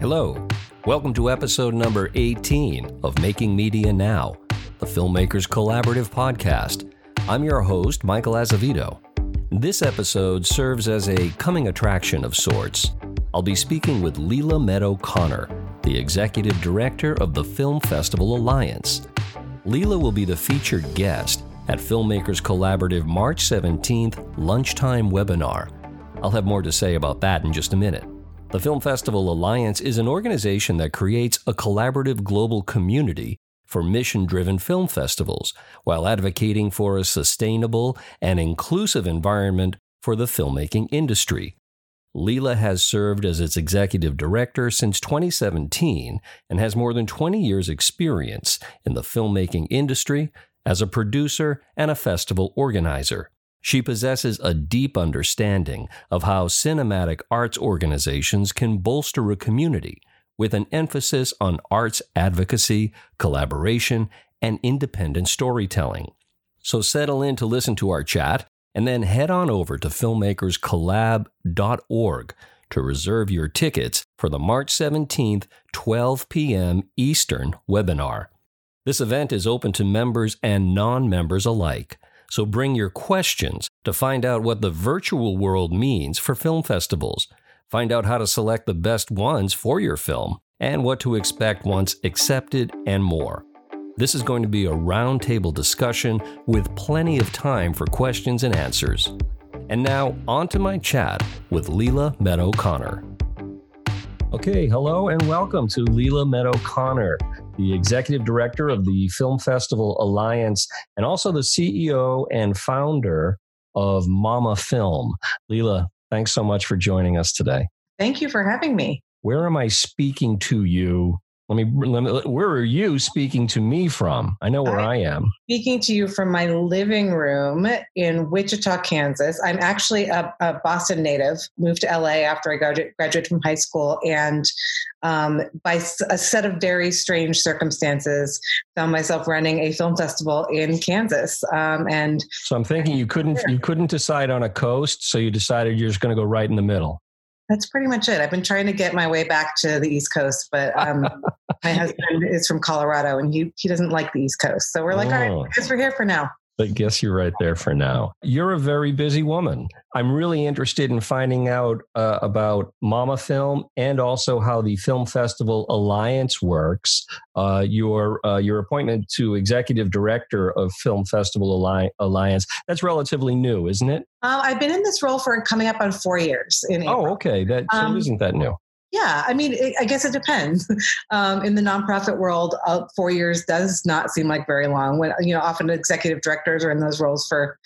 Hello. Welcome to episode number 18 of Making Media Now, the Filmmakers Collaborative podcast. I'm your host, Michael Azevedo. This episode serves as a coming attraction of sorts. I'll be speaking with Leela Meadow Connor, the executive director of the Film Festival Alliance. Leela will be the featured guest at Filmmakers Collaborative March 17th lunchtime webinar. I'll have more to say about that in just a minute. The Film Festival Alliance is an organization that creates a collaborative global community for mission driven film festivals while advocating for a sustainable and inclusive environment for the filmmaking industry. Leela has served as its executive director since 2017 and has more than 20 years' experience in the filmmaking industry as a producer and a festival organizer. She possesses a deep understanding of how cinematic arts organizations can bolster a community with an emphasis on arts advocacy, collaboration, and independent storytelling. So settle in to listen to our chat and then head on over to filmmakerscollab.org to reserve your tickets for the March 17th, 12 p.m. Eastern webinar. This event is open to members and non members alike. So bring your questions to find out what the virtual world means for film festivals. Find out how to select the best ones for your film and what to expect once accepted and more. This is going to be a roundtable discussion with plenty of time for questions and answers. And now, on to my chat with Leela Meadow Connor. Okay, hello and welcome to Leela Meadow Connor, the executive director of the Film Festival Alliance and also the CEO and founder of Mama Film. Leela, thanks so much for joining us today. Thank you for having me. Where am I speaking to you let me, let me, where are you speaking to me from? I know where I'm I am. Speaking to you from my living room in Wichita, Kansas. I'm actually a, a Boston native, moved to LA after I graduated from high school, and um, by a set of very strange circumstances, found myself running a film festival in Kansas. Um, and so I'm thinking you couldn't you couldn't decide on a coast, so you decided you're just going to go right in the middle. That's pretty much it. I've been trying to get my way back to the East Coast, but um, my husband is from Colorado and he, he doesn't like the East Coast. So we're like, oh. all right, oh. I guess we're here for now. I guess you're right there for now. You're a very busy woman. I'm really interested in finding out uh, about Mama Film and also how the Film Festival Alliance works. Uh, your uh, your appointment to executive director of Film Festival Alliance that's relatively new, isn't it? Uh, I've been in this role for coming up on four years. In oh, April. oh, okay. That so um, isn't that new. Yeah, I mean, it, I guess it depends. Um, in the nonprofit world, uh, four years does not seem like very long. When you know, often executive directors are in those roles for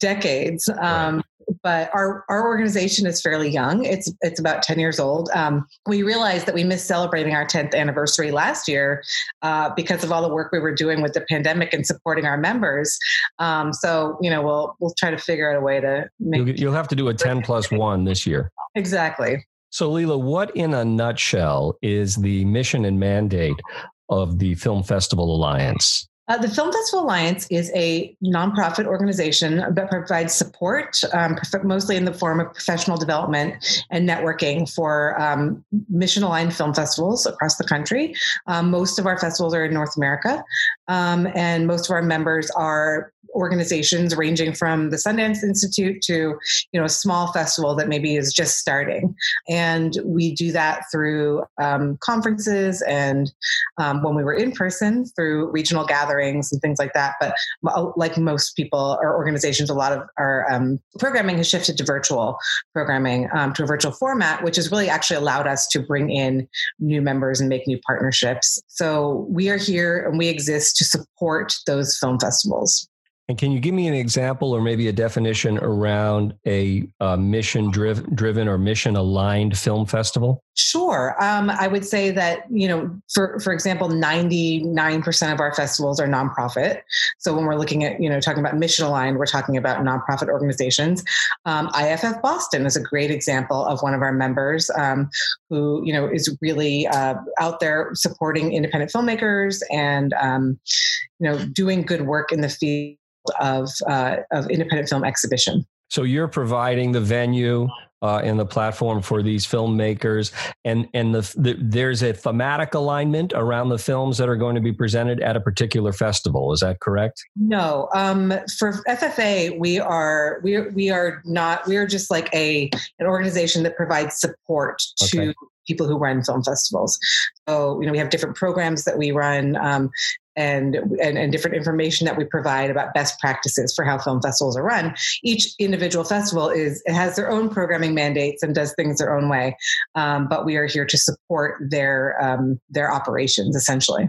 decades. Um, right. But our our organization is fairly young. It's it's about ten years old. Um, we realized that we missed celebrating our tenth anniversary last year uh, because of all the work we were doing with the pandemic and supporting our members. Um, so you know, we'll we'll try to figure out a way to make. You'll, you'll have to do a ten plus one this year. Exactly. So, Leela, what in a nutshell is the mission and mandate of the Film Festival Alliance? Uh, the Film Festival Alliance is a nonprofit organization that provides support, um, mostly in the form of professional development and networking for um, mission aligned film festivals across the country. Um, most of our festivals are in North America, um, and most of our members are organizations ranging from the Sundance Institute to you know a small festival that maybe is just starting, and we do that through um, conferences and um, when we were in person through regional gatherings and things like that. But like most people or organizations, a lot of our um, programming has shifted to virtual programming um, to a virtual format, which has really actually allowed us to bring in new members and make new partnerships. So we are here and we exist to support those film festivals. And can you give me an example or maybe a definition around a uh, mission driven or mission aligned film festival? Sure. Um, I would say that, you know, for, for example, 99% of our festivals are nonprofit. So when we're looking at, you know, talking about mission aligned, we're talking about nonprofit organizations. Um, IFF Boston is a great example of one of our members um, who, you know, is really uh, out there supporting independent filmmakers and, um, you know, doing good work in the field of uh, of independent film exhibition. So you're providing the venue, uh, and the platform for these filmmakers. And and the, the, there's a thematic alignment around the films that are going to be presented at a particular festival. Is that correct? No, um, for FFA, we are we we are not. We are just like a an organization that provides support to. Okay people who run film festivals. So, you know, we have different programs that we run. Um, and, and, and different information that we provide about best practices for how film festivals are run. Each individual festival is has their own programming mandates and does things their own way, um, but we are here to support their um, their operations essentially.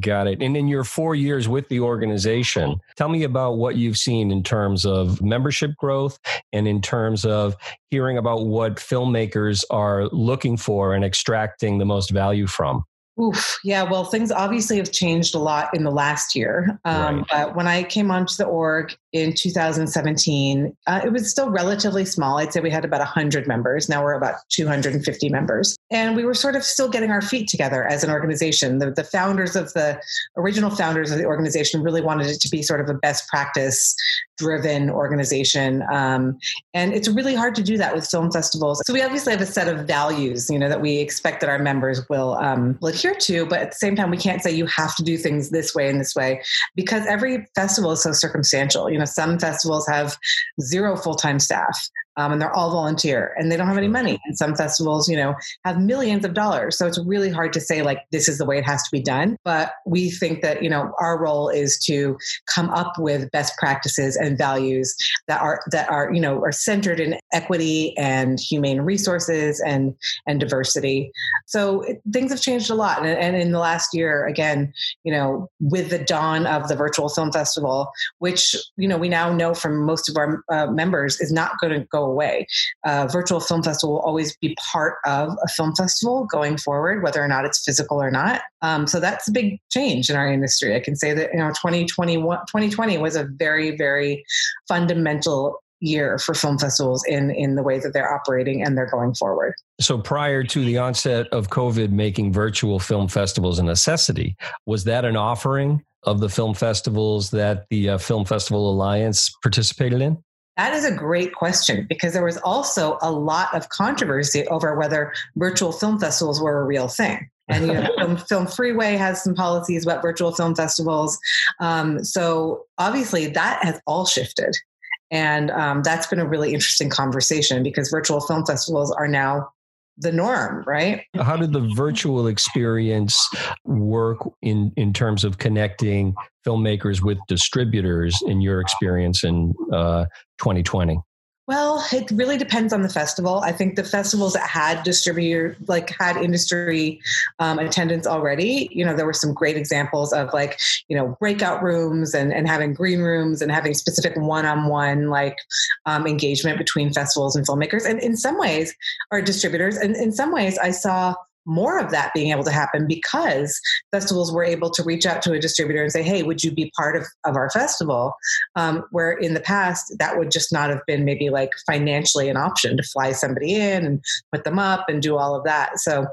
Got it. And in your four years with the organization, tell me about what you've seen in terms of membership growth and in terms of hearing about what filmmakers are looking for and extracting the most value from. Oof, yeah. Well, things obviously have changed a lot in the last year. Um, right. But when I came onto the org in 2017, uh, it was still relatively small. I'd say we had about 100 members. Now we're about 250 members. And we were sort of still getting our feet together as an organization. The, the founders of the original founders of the organization really wanted it to be sort of a best practice driven organization. Um, and it's really hard to do that with film festivals. So we obviously have a set of values, you know, that we expect that our members will, um, will adhere to, but at the same time, we can't say you have to do things this way and this way because every festival is so circumstantial. You know, some festivals have zero full-time staff um, and they're all volunteer and they don't have any money. And some festivals, you know, have millions of dollars. So it's really hard to say like this is the way it has to be done. But we think that you know our role is to come up with best practices and values that are that are you know are centered in equity and humane resources and and diversity. So it, things have changed a lot. And, and in the last year, again, you know, with the dawn of the virtual film festival, which you know we now know from most of our uh, members is not going to go away. Uh, virtual film festival will always be part of a film festival going forward, whether or not it's physical or not. Um, so that's a big change in our industry. I can say that you know 2021, 2020 was a very very fundamental year for film festivals in in the way that they're operating and they're going forward. So prior to the onset of COVID making virtual film festivals a necessity, was that an offering of the film festivals that the uh, Film Festival Alliance participated in? That is a great question because there was also a lot of controversy over whether virtual film festivals were a real thing. And you know, film, film, Freeway has some policies about virtual film festivals. Um, so obviously, that has all shifted, and um, that's been a really interesting conversation because virtual film festivals are now the norm, right? How did the virtual experience work in in terms of connecting filmmakers with distributors in your experience in uh, 2020? Well, it really depends on the festival. I think the festivals that had distributor, like had industry um, attendance already, you know, there were some great examples of like, you know, breakout rooms and, and having green rooms and having specific one-on-one like um, engagement between festivals and filmmakers. And in some ways, our distributors, and in some ways, I saw more of that being able to happen because festivals were able to reach out to a distributor and say, hey, would you be part of, of our festival? Um, where in the past, that would just not have been maybe like financially an option to fly somebody in and put them up and do all of that. So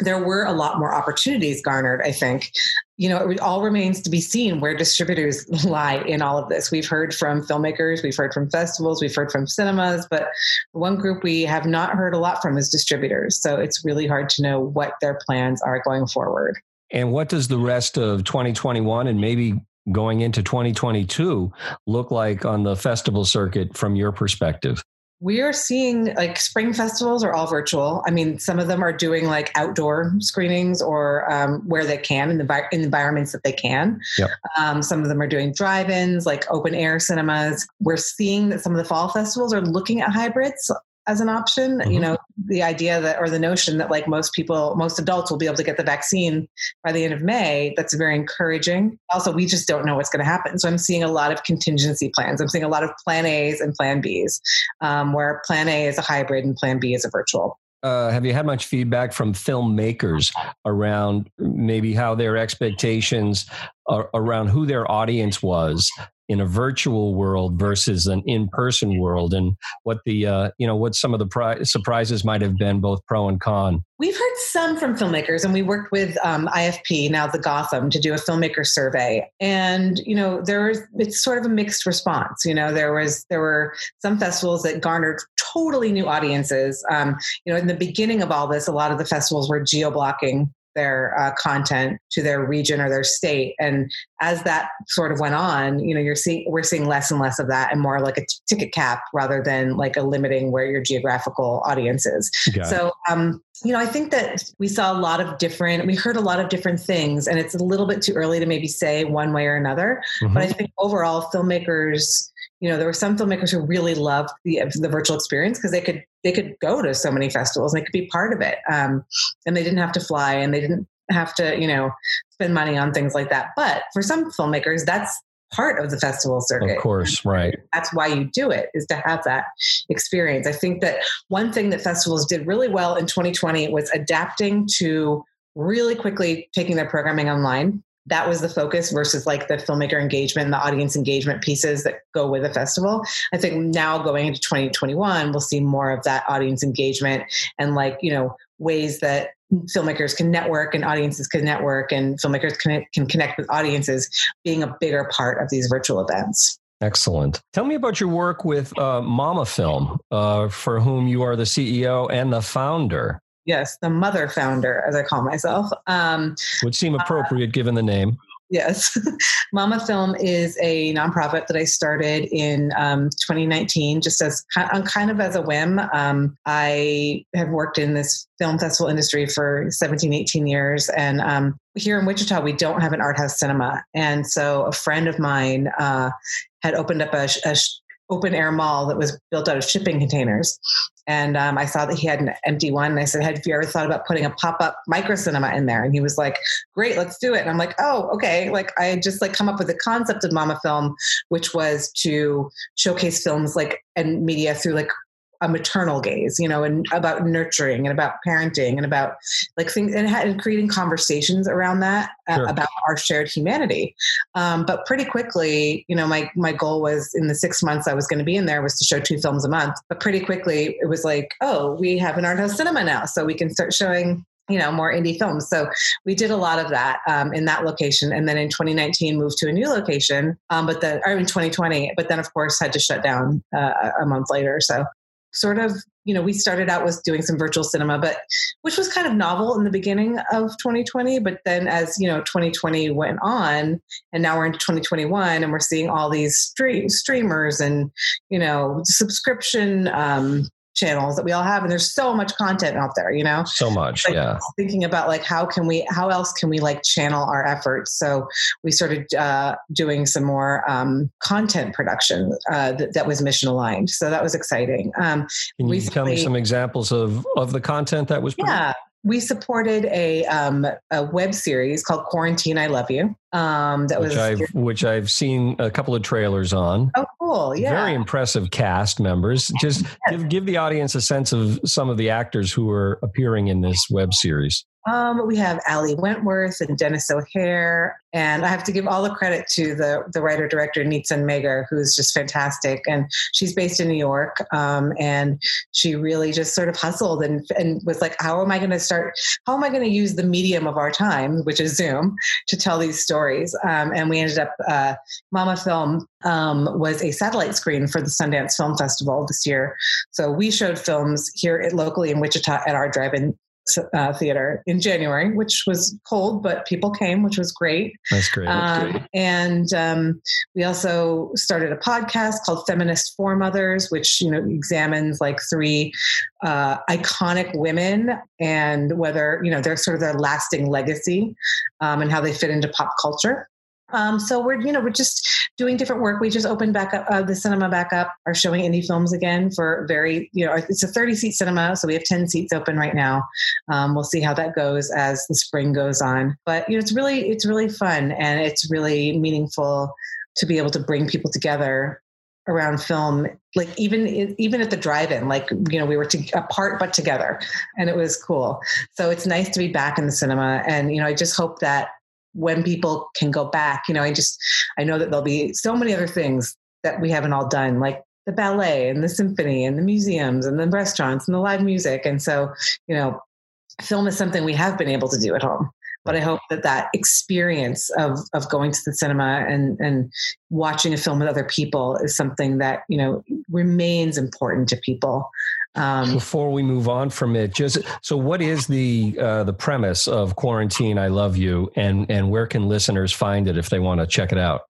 there were a lot more opportunities garnered, I think. You know, it all remains to be seen where distributors lie in all of this. We've heard from filmmakers, we've heard from festivals, we've heard from cinemas, but one group we have not heard a lot from is distributors. So it's really hard to know what their plans are going forward. And what does the rest of 2021 and maybe going into 2022 look like on the festival circuit from your perspective? We are seeing like spring festivals are all virtual. I mean, some of them are doing like outdoor screenings or um, where they can in the in environments that they can. Yep. Um, some of them are doing drive-ins, like open air cinemas. We're seeing that some of the fall festivals are looking at hybrids as an option. Mm-hmm. You know, the idea that or the notion that like most people, most adults will be able to get the vaccine by the end of May, that's very encouraging. Also, we just don't know what's going to happen. So I'm seeing a lot of contingency plans. I'm seeing a lot of plan A's and plan B's, um, where plan A is a hybrid and plan B is a virtual. Uh, have you had much feedback from filmmakers around maybe how their expectations are, around who their audience was in a virtual world versus an in-person world and what the uh, you know what some of the pri- surprises might have been both pro and con. We've heard some from filmmakers and we worked with um, ifp now the gotham to do a filmmaker survey. And you know there was it's sort of a mixed response you know there was there were some festivals that garnered totally new audiences. Um, you know, in the beginning of all this, a lot of the festivals were geo blocking their uh, content to their region or their state. And as that sort of went on, you know, you're seeing we're seeing less and less of that, and more like a t- ticket cap rather than like a limiting where your geographical audience is. Got so, um, you know, I think that we saw a lot of different, we heard a lot of different things, and it's a little bit too early to maybe say one way or another. Mm-hmm. But I think overall, filmmakers you know there were some filmmakers who really loved the, the virtual experience because they could they could go to so many festivals and they could be part of it um, and they didn't have to fly and they didn't have to you know spend money on things like that. But for some filmmakers that's part of the festival circuit. Of course right. That's why you do it is to have that experience. I think that one thing that festivals did really well in 2020 was adapting to really quickly taking their programming online that was the focus versus like the filmmaker engagement and the audience engagement pieces that go with a festival. I think now going into 2021, we'll see more of that audience engagement and like, you know, ways that filmmakers can network and audiences can network and filmmakers can, can connect with audiences being a bigger part of these virtual events. Excellent. Tell me about your work with uh, Mama Film, uh, for whom you are the CEO and the founder. Yes, the mother founder, as I call myself. Um, Would seem appropriate uh, given the name. Yes. Mama Film is a nonprofit that I started in um, 2019, just as kind of as a whim. Um, I have worked in this film festival industry for 17, 18 years. And um, here in Wichita, we don't have an art house cinema. And so a friend of mine uh, had opened up a, a open air mall that was built out of shipping containers. And um, I saw that he had an empty one. And I said, Have you ever thought about putting a pop up micro cinema in there? And he was like, Great, let's do it. And I'm like, Oh, okay. Like I just like come up with the concept of Mama Film, which was to showcase films like and media through like a maternal gaze, you know, and about nurturing and about parenting and about like things and, and creating conversations around that uh, sure. about our shared humanity. Um, but pretty quickly, you know, my my goal was in the six months I was going to be in there was to show two films a month. But pretty quickly, it was like, oh, we have an art house cinema now, so we can start showing you know more indie films so we did a lot of that um, in that location and then in 2019 moved to a new location um, but then or in 2020 but then of course had to shut down uh, a month later so sort of you know we started out with doing some virtual cinema but which was kind of novel in the beginning of 2020 but then as you know 2020 went on and now we're into 2021 and we're seeing all these stream, streamers and you know subscription um, channels that we all have and there's so much content out there you know? So much like yeah. thinking about like how can we how else can we like channel our efforts? So we started uh, doing some more um, content production uh, that, that, was mission aligned. So that was exciting. Um, can you recently, tell me some examples of of the content that was yeah we supported a, um, a web series called Quarantine I Love You. Um, that which was I've, which I've seen a couple of trailers on. Oh, cool! Yeah, very impressive cast members. Just yes. give give the audience a sense of some of the actors who are appearing in this web series. Um, we have Ali Wentworth and Denis O'Hare, and I have to give all the credit to the the writer director Nitzan Mager, who's just fantastic. And she's based in New York, um, and she really just sort of hustled and and was like, "How am I going to start? How am I going to use the medium of our time, which is Zoom, to tell these stories?" Um, and we ended up uh, Mama Film um, was a satellite screen for the Sundance Film Festival this year. So we showed films here locally in Wichita at our drive-in uh, theater in January, which was cold, but people came, which was great. That's great. That's um, great. And um, we also started a podcast called Feminist Foremothers, which you know examines like three uh, iconic women and whether you know they're sort of their lasting legacy um, and how they fit into pop culture. Um, so we're, you know, we're just doing different work. We just opened back up uh, the cinema back up, are showing indie films again for very, you know, it's a 30 seat cinema. So we have 10 seats open right now. Um, we'll see how that goes as the spring goes on. But, you know, it's really, it's really fun and it's really meaningful to be able to bring people together around film like even even at the drive-in like you know we were to, apart but together and it was cool so it's nice to be back in the cinema and you know i just hope that when people can go back. You know, I just I know that there'll be so many other things that we haven't all done, like the ballet and the symphony and the museums and the restaurants and the live music. And so, you know, film is something we have been able to do at home. but I hope that that experience of of going to the cinema and and watching a film with other people is something that you know remains important to people. Um, Before we move on from it, just so what is the uh, the premise of Quarantine? I love you, and and where can listeners find it if they want to check it out?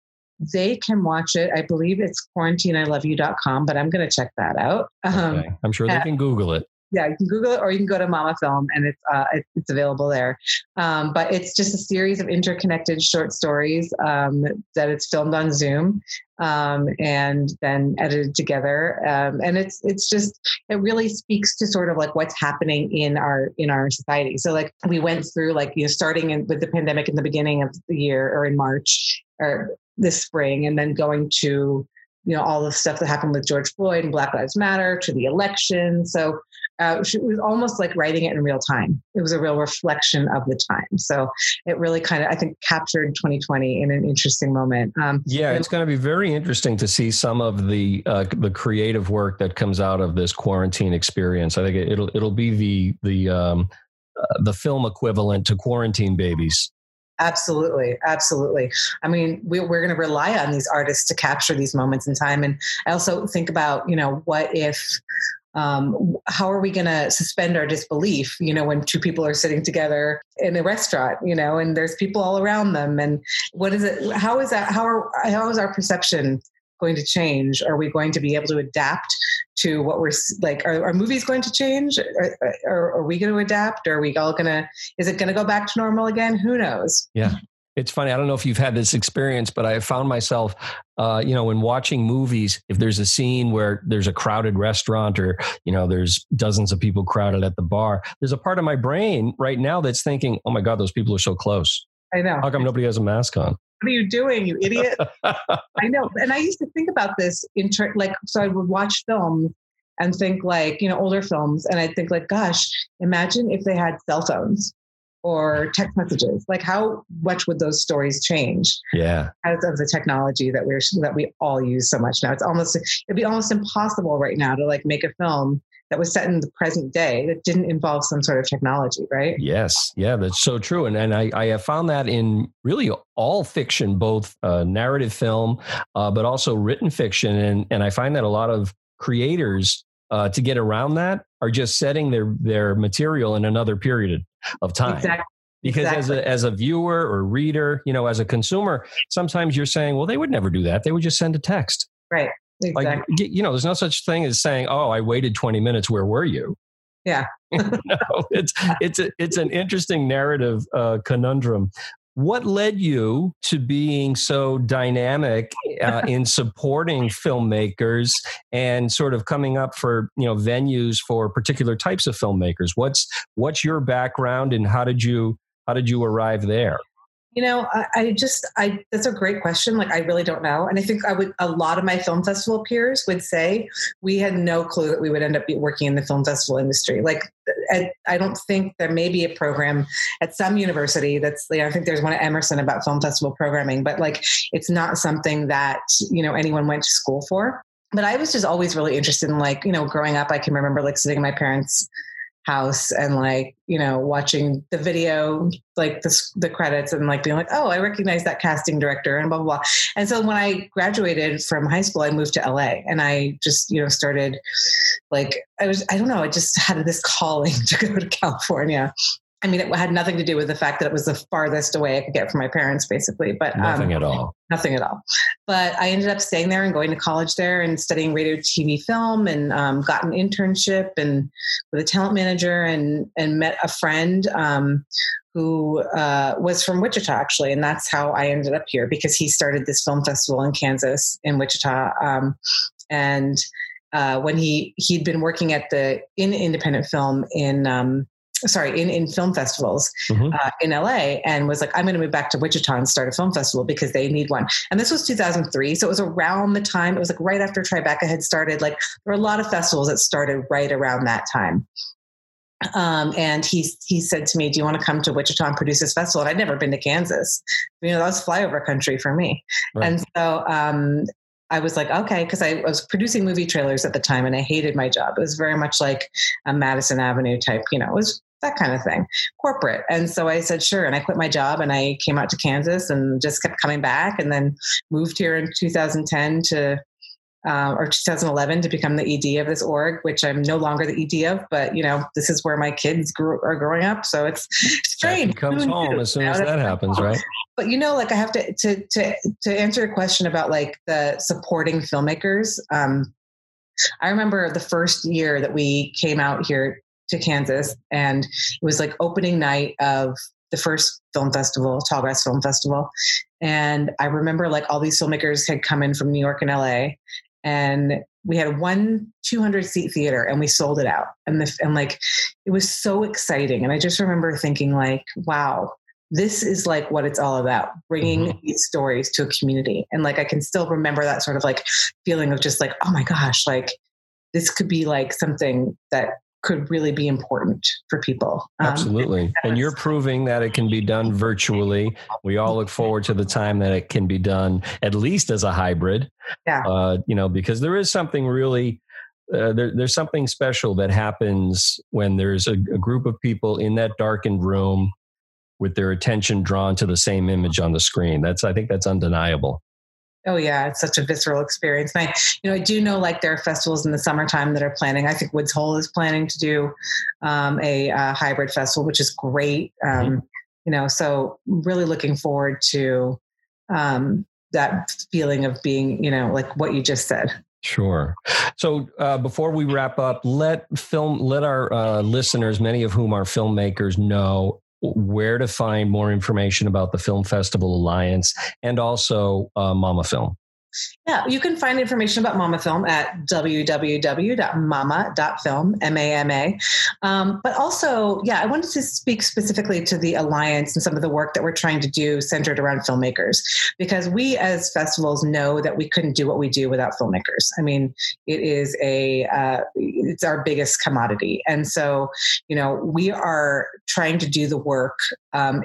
They can watch it. I believe it's quarantineiloveyou.com, but I'm going to check that out. Um, okay. I'm sure they can Google it yeah, you can Google it or you can go to Mama Film and it's uh, it's available there. Um, but it's just a series of interconnected short stories um, that it's filmed on Zoom um, and then edited together. Um, and it's it's just it really speaks to sort of like what's happening in our in our society. So like we went through like you know starting in, with the pandemic in the beginning of the year or in March or this spring, and then going to you know all the stuff that happened with George Floyd and Black Lives Matter to the election. So uh, it was almost like writing it in real time. It was a real reflection of the time. So it really kind of, I think, captured 2020 in an interesting moment. Um, yeah, it's going to be very interesting to see some of the uh, the creative work that comes out of this quarantine experience. I think it'll it'll be the the um, uh, the film equivalent to Quarantine Babies. Absolutely, absolutely. I mean, we, we're going to rely on these artists to capture these moments in time. And I also think about, you know, what if um, how are we going to suspend our disbelief you know when two people are sitting together in a restaurant you know and there's people all around them? And what is it how is that how are how is our perception going to change? Are we going to be able to adapt to what we're like are, are movies going to change? Are, are, are we going to adapt? Are we all going to is it going to go back to normal again? Who knows? Yeah it's funny. I don't know if you've had this experience, but I found myself, uh, you know, when watching movies, if there's a scene where there's a crowded restaurant or, you know, there's dozens of people crowded at the bar, there's a part of my brain right now that's thinking, oh my God, those people are so close. I know. How come nobody has a mask on? What are you doing, you idiot? I know. And I used to think about this in ter- like, so I would watch films and think like, you know, older films. And I'd think like, gosh, imagine if they had cell phones or text messages? Like how much would those stories change yeah. as of the technology that we're that we all use so much now? It's almost it'd be almost impossible right now to like make a film that was set in the present day that didn't involve some sort of technology right? Yes. Yeah that's so true. And, and I, I have found that in really all fiction both uh, narrative film uh, but also written fiction. And, and i find that a lot of creators uh, to get around that are just setting their their material in another period of time. Exactly. Because exactly. as a as a viewer or reader, you know, as a consumer, sometimes you're saying, well, they would never do that. They would just send a text. Right. Exactly. Like, you know, there's no such thing as saying, "Oh, I waited 20 minutes. Where were you?" Yeah. no, it's it's a, it's an interesting narrative uh, conundrum. What led you to being so dynamic uh, in supporting filmmakers and sort of coming up for you know venues for particular types of filmmakers? What's what's your background and how did you how did you arrive there? You know, I, I, just, I, that's a great question. Like, I really don't know. And I think I would, a lot of my film festival peers would say we had no clue that we would end up working in the film festival industry. Like, I, I don't think there may be a program at some university that's, you know, I think there's one at Emerson about film festival programming, but like, it's not something that, you know, anyone went to school for. But I was just always really interested in like, you know, growing up, I can remember like sitting in my parents' house and like you know watching the video like the, the credits and like being like oh i recognize that casting director and blah blah blah. And so when i graduated from high school i moved to la and i just you know started like i was i don't know i just had this calling to go to california I mean, it had nothing to do with the fact that it was the farthest away I could get from my parents, basically. But nothing um, at all. Nothing at all. But I ended up staying there and going to college there and studying radio, TV, film, and um, got an internship and with a talent manager and and met a friend um, who uh, was from Wichita actually, and that's how I ended up here because he started this film festival in Kansas in Wichita, um, and. Uh, when he he'd been working at the in independent film in um, sorry, in, in film festivals mm-hmm. uh, in LA and was like, I'm going to move back to Wichita and start a film festival because they need one. And this was 2003. So it was around the time, it was like right after Tribeca had started. Like there were a lot of festivals that started right around that time. Um, and he he said to me, "Do you want to come to Wichita and produce this festival?" And I'd never been to Kansas. You know, that was flyover country for me. Right. And so um, I was like, okay, because I was producing movie trailers at the time, and I hated my job. It was very much like a Madison Avenue type. You know, it was that kind of thing, corporate. And so I said, sure. And I quit my job and I came out to Kansas and just kept coming back and then moved here in 2010 to uh, or 2011 to become the ED of this org, which I'm no longer the ED of, but you know, this is where my kids grew, are growing up. So it's strange. comes home as soon as that happens, right? But you know, like I have to, to, to, to answer your question about like the supporting filmmakers. Um, I remember the first year that we came out here to Kansas and it was like opening night of the first film festival, Tallgrass Film Festival. And I remember like all these filmmakers had come in from New York and LA and we had one 200 seat theater and we sold it out. And the, and like it was so exciting. And i just remember thinking like wow this is like what it's all about bringing mm-hmm. these stories to a community. And like i can still remember that sort of like feeling of just like oh my gosh like this could be like something that could really be important for people. Um, Absolutely. And you're proving that it can be done virtually. We all look forward to the time that it can be done at least as a hybrid. Yeah. Uh, you know, because there is something really uh, there, there's something special that happens when there's a, a, group of people in that darkened room with their attention drawn to the same image on the screen. That's I think that's undeniable. Oh yeah, it's such a visceral experience. And I, you know, I do know like there are festivals in the summertime that are planning. I think Woods Hole is planning to do um, a uh, hybrid festival, which is great. Um, mm-hmm. You know, so really looking forward to um, that feeling of being, you know, like what you just said. Sure. So uh, before we wrap up, let film let our uh, listeners, many of whom are filmmakers, know where to find more information about the Film Festival Alliance and also uh, Mama Film. Yeah, you can find information about Mama Film at www.mama.film, M-A-M-A. Um, but also, yeah, I wanted to speak specifically to the Alliance and some of the work that we're trying to do centered around filmmakers, because we as festivals know that we couldn't do what we do without filmmakers. I mean, it is a, uh, it's our biggest commodity. And so, you know, we are trying to do the work um,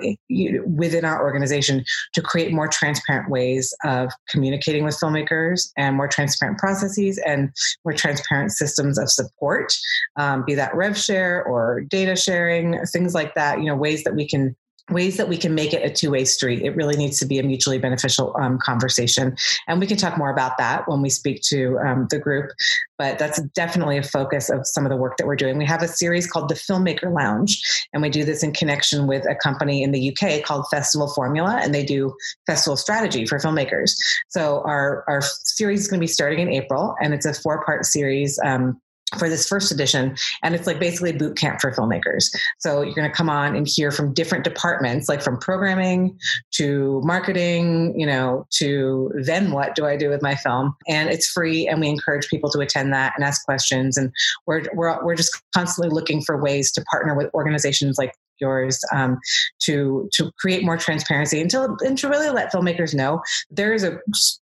within our organization to create more transparent ways of communicating with filmmakers and more transparent processes and more transparent systems of support, um, be that rev share or data sharing, things like that, you know, ways that we can ways that we can make it a two-way street. It really needs to be a mutually beneficial um, conversation and we can talk more about that when we speak to um, the group but that's definitely a focus of some of the work that we're doing. We have a series called the filmmaker lounge and we do this in connection with a company in the uk called festival formula and they do festival strategy for filmmakers. So our, our series is going to be starting in april and it's a four part series um, for this first edition and it's like basically boot camp for filmmakers. So you're going to come on and hear from different departments like from programming to marketing you know to then what do i do with my film? And it's free and we encourage people to attend that and ask questions. And we're we're, we're just constantly looking for ways to partner with organizations like yours um, to to create more transparency and to, and to really let filmmakers know there is a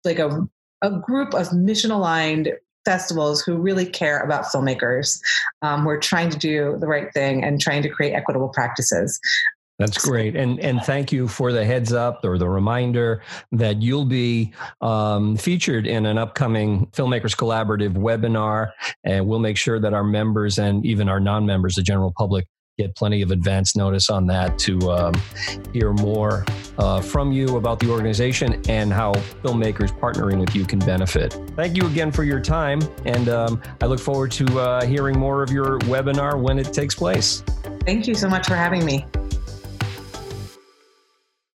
like a a group of mission aligned festivals who really care about filmmakers. Um, we're trying to do the right thing and trying to create equitable practices. That's great, and and thank you for the heads up or the reminder that you'll be um, featured in an upcoming filmmakers collaborative webinar, and we'll make sure that our members and even our non-members, the general public, get plenty of advance notice on that to um, hear more uh, from you about the organization and how filmmakers partnering with you can benefit. Thank you again for your time, and um, I look forward to uh, hearing more of your webinar when it takes place. Thank you so much for having me.